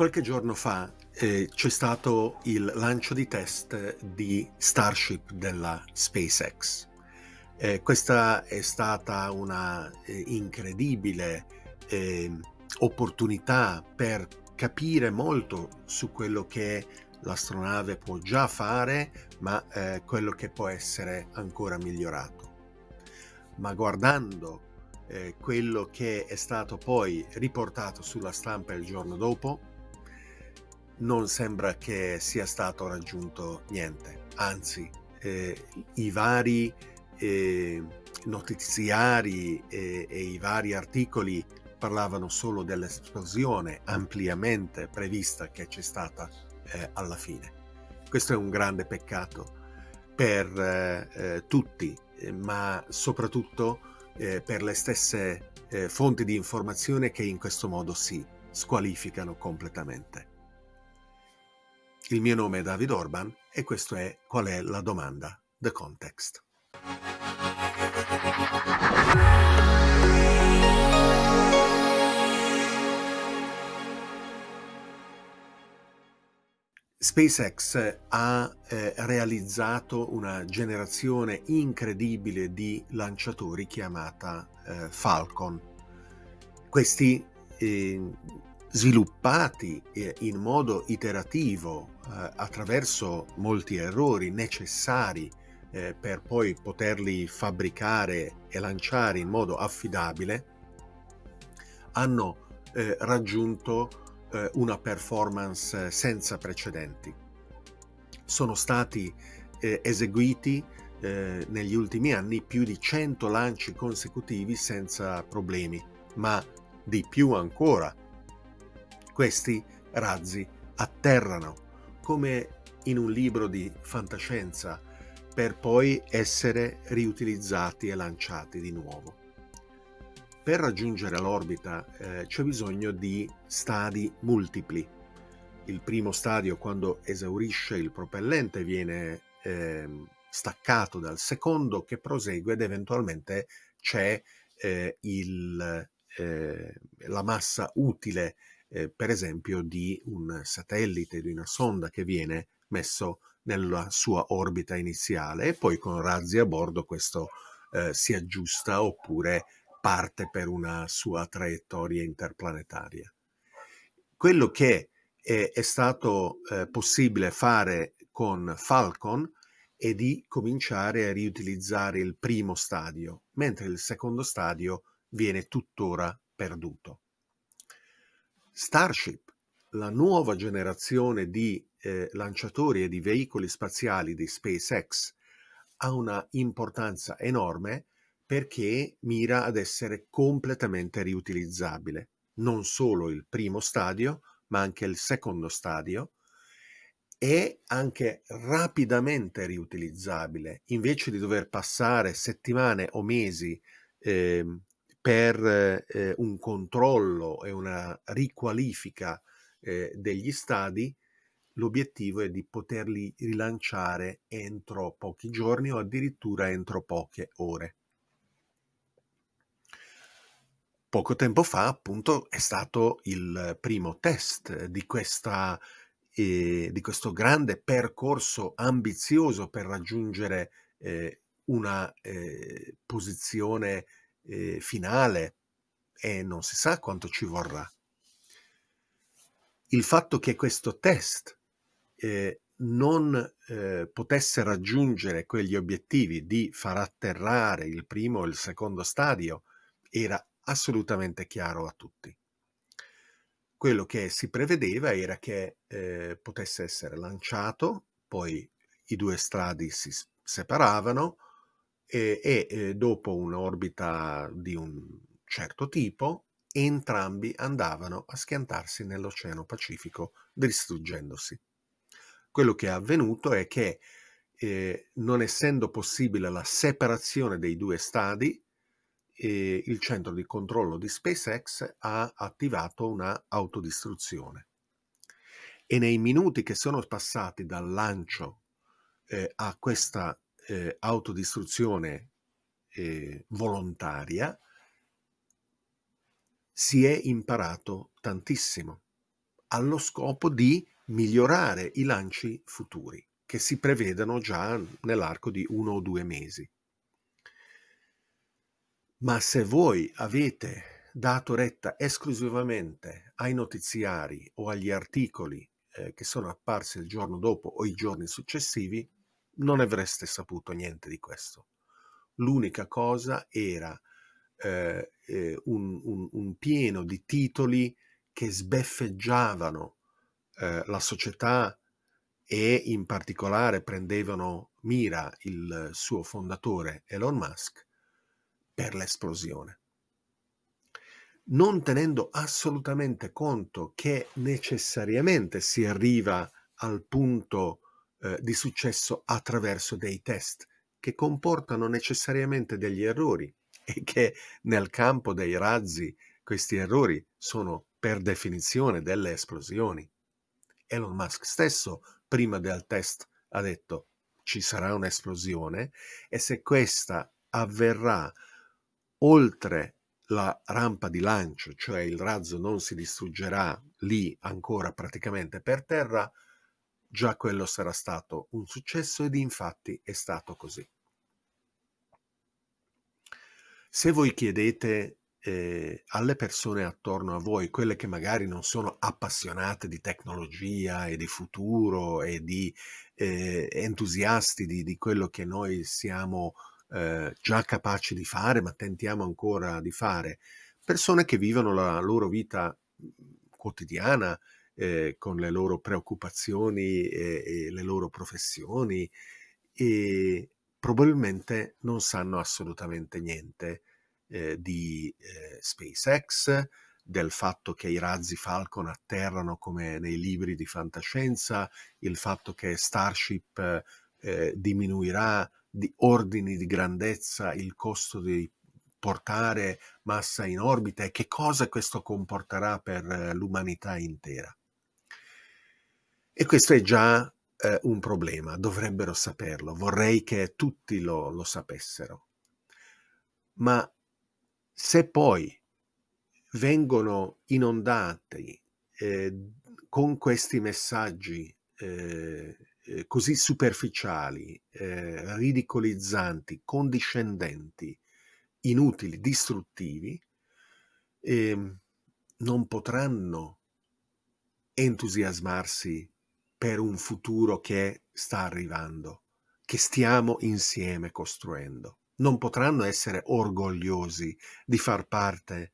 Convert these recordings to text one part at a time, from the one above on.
Qualche giorno fa eh, c'è stato il lancio di test di Starship della SpaceX. Eh, questa è stata una eh, incredibile ehm, opportunità per capire molto su quello che l'astronave può già fare, ma eh, quello che può essere ancora migliorato. Ma guardando eh, quello che è stato poi riportato sulla stampa il giorno dopo, non sembra che sia stato raggiunto niente, anzi eh, i vari eh, notiziari e, e i vari articoli parlavano solo dell'esplosione ampiamente prevista che c'è stata eh, alla fine. Questo è un grande peccato per eh, eh tutti, eh, ma soprattutto eh, per le stesse fonti di informazione che in questo modo si squalificano completamente. Il mio nome è David Orban e questo è Qual è la domanda? The Context. SpaceX ha eh, realizzato una generazione incredibile di lanciatori chiamata eh, Falcon. Questi eh, sviluppati eh, in modo iterativo eh, attraverso molti errori necessari eh, per poi poterli fabbricare e lanciare in modo affidabile, hanno eh, raggiunto eh, una performance senza precedenti. Sono stati eh, eseguiti negli ultimi anni più di 100 lanci consecutivi senza problemi, ma di più ancora questi razzi atterrano come in un libro di fantascienza per poi essere riutilizzati e lanciati di nuovo. Per raggiungere l'orbita eh, c'è bisogno di stadi multipli. Il primo stadio, quando esaurisce il propellente, viene eh, staccato dal secondo che prosegue ed eventualmente c'è eh, eh, la massa utile eh, per esempio di un satellite, di una sonda che viene messo nella sua orbita iniziale e poi con razzi a bordo questo eh, si aggiusta oppure parte per una sua traiettoria interplanetaria. Quello che è, è stato eh, possibile fare con Falcon è di cominciare a riutilizzare il primo stadio, mentre il secondo stadio viene tuttora perduto. Starship, la nuova generazione di eh, lanciatori e di veicoli spaziali di SpaceX, ha una importanza enorme perché mira ad essere completamente riutilizzabile. Non solo il primo stadio, ma anche il secondo stadio, e anche rapidamente riutilizzabile. Invece di dover passare settimane o mesi eh, per eh, un controllo e una riqualifica eh, degli stadi, l'obiettivo è di poterli rilanciare entro pochi giorni o addirittura entro poche ore. Poco tempo fa, appunto, è stato il primo test di, questa, eh, di questo grande percorso ambizioso per raggiungere eh, una eh, posizione eh, finale e non si sa quanto ci vorrà. Il fatto che questo test eh, non eh, potesse raggiungere quegli obiettivi di far atterrare il primo e il secondo stadio era assolutamente chiaro a tutti. Quello che si prevedeva era che eh, potesse essere lanciato, poi i due stradi si separavano, e, e dopo un'orbita di un certo tipo entrambi andavano a schiantarsi nell'Oceano Pacifico distruggendosi. Quello che è avvenuto è che eh, non essendo possibile la separazione dei due stadi, eh, il centro di controllo di SpaceX ha attivato una autodistruzione. E nei minuti che sono passati dal lancio eh, a questa eh, autodistruzione eh, volontaria, si è imparato tantissimo. allo scopo di migliorare i lanci futuri che si prevedono già nell'arco di uno o due mesi. Ma se voi avete dato retta esclusivamente ai notiziari o agli articoli eh, che sono apparsi il giorno dopo o i giorni successivi, non avreste saputo niente di questo. L'unica cosa era eh, eh, un, un, un, pieno di titoli che sbeffeggiavano eh, la società e in particolare prendevano mira il suo fondatore Elon Musk per l'esplosione non tenendo assolutamente conto che necessariamente si arriva al punto eh, di successo attraverso dei test che comportano necessariamente degli errori e che nel campo dei razzi questi errori sono per definizione delle esplosioni. Elon Musk stesso prima del test ha detto ci sarà un'esplosione e se questa avverrà oltre la rampa di lancio, cioè il razzo non si distruggerà lì ancora praticamente per terra, già quello sarà stato un successo ed infatti è stato così. Se voi chiedete eh, alle persone attorno a voi, quelle che magari non sono appassionate di tecnologia e di futuro e di eh, entusiasti di, di, quello che noi siamo eh, già capaci di fare, ma tentiamo ancora di fare, persone che vivono la loro vita quotidiana eh, con le loro preoccupazioni e, e, le loro professioni e probabilmente non sanno assolutamente niente eh, di eh, SpaceX, del fatto che i razzi Falcon atterrano come nei libri di fantascienza, il fatto che Starship eh, diminuirà di ordini di grandezza il costo di portare massa in orbita e che cosa questo comporterà per eh, l'umanità intera. E questo è già eh, un problema, dovrebbero saperlo, vorrei che tutti lo, lo sapessero. Ma se poi vengono inondati eh, con questi messaggi eh, eh, così superficiali, eh, ridicolizzanti, condiscendenti, inutili, distruttivi, eh, non potranno entusiasmarsi per un futuro che sta arrivando, che stiamo insieme costruendo. Non potranno essere orgogliosi di far parte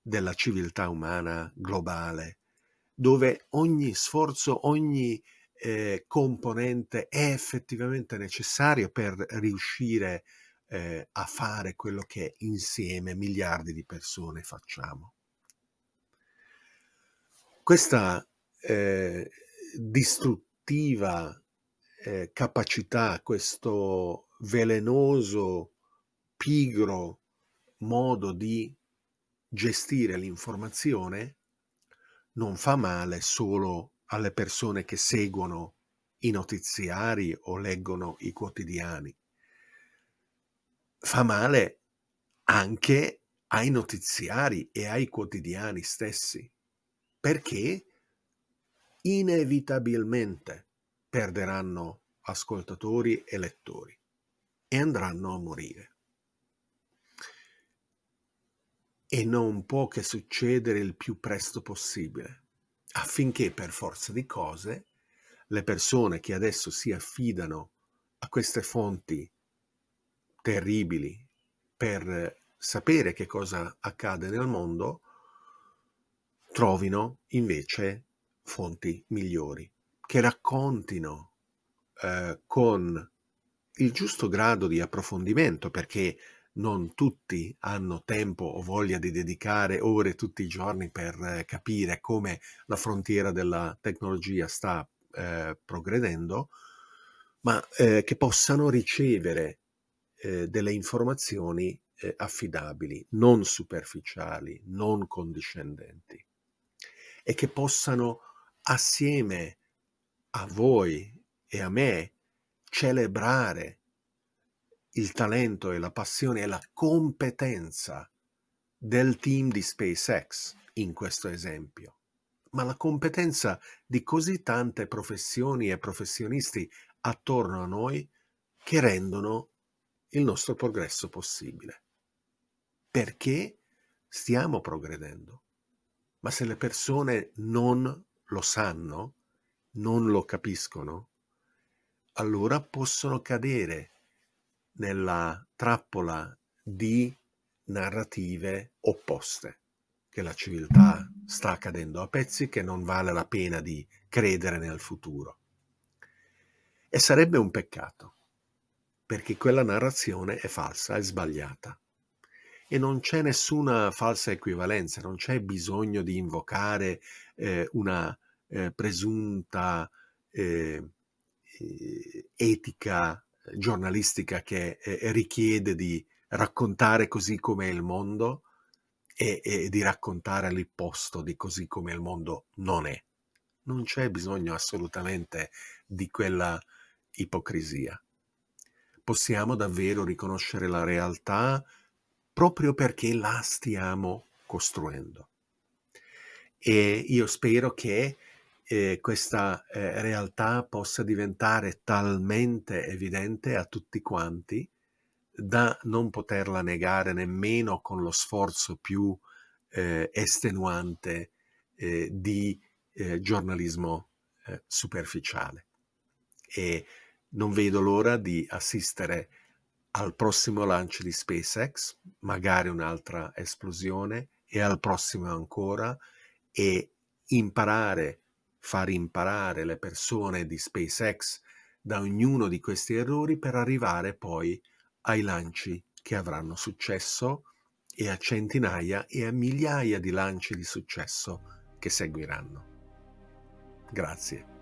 della civiltà umana globale, dove ogni sforzo, ogni eh, componente è effettivamente necessario per riuscire eh, a fare quello che insieme miliardi di persone facciamo. Questa eh, distruttiva eh, capacità, questo velenoso, pigro modo di gestire l'informazione non fa male solo alle persone che seguono i notiziari o leggono i quotidiani. Fa male anche ai notiziari e ai quotidiani stessi, perché inevitabilmente perderanno ascoltatori e lettori e andranno a morire. E non può che succedere il più presto possibile affinché per forza di cose le persone che adesso si affidano a queste fonti terribili per sapere che cosa accade nel mondo trovino invece fonti migliori che raccontino eh, con il giusto grado di approfondimento perché non tutti hanno tempo o voglia di dedicare ore tutti i giorni per eh, capire come la frontiera della tecnologia sta eh, progredendo, ma eh, che possano ricevere eh, delle informazioni eh, affidabili, non superficiali, non condiscendenti e che possano assieme a voi e a me celebrare il talento e la passione e la competenza del team di SpaceX in questo esempio, ma la competenza di così tante professioni e professionisti attorno a noi che rendono il nostro progresso possibile. Perché stiamo progredendo. Ma se le persone non lo sanno, non lo capiscono, allora possono cadere nella trappola di narrative opposte, che la civiltà sta cadendo a pezzi, che non vale la pena di credere nel futuro. E sarebbe un peccato, perché quella narrazione è falsa, è sbagliata. E non c'è nessuna falsa equivalenza, non c'è bisogno di invocare eh, una eh, presunta eh, eh etica giornalistica che eh, richiede di raccontare così com'è il mondo e, e di raccontare all'opposto di così come il mondo non è. Non c'è bisogno assolutamente di quella ipocrisia. Possiamo davvero riconoscere la realtà proprio perché la stiamo costruendo. E io spero che eh, questa eh, realtà possa diventare talmente evidente a tutti quanti da non poterla negare nemmeno con lo sforzo più eh, estenuante eh, di eh, giornalismo eh, superficiale. E non vedo l'ora di assistere al prossimo lancio di SpaceX, magari un'altra esplosione, e al prossimo ancora, e imparare, far imparare le persone di SpaceX da ognuno di questi errori per arrivare poi ai lanci che avranno successo e a centinaia e a migliaia di lanci di successo che seguiranno. Grazie.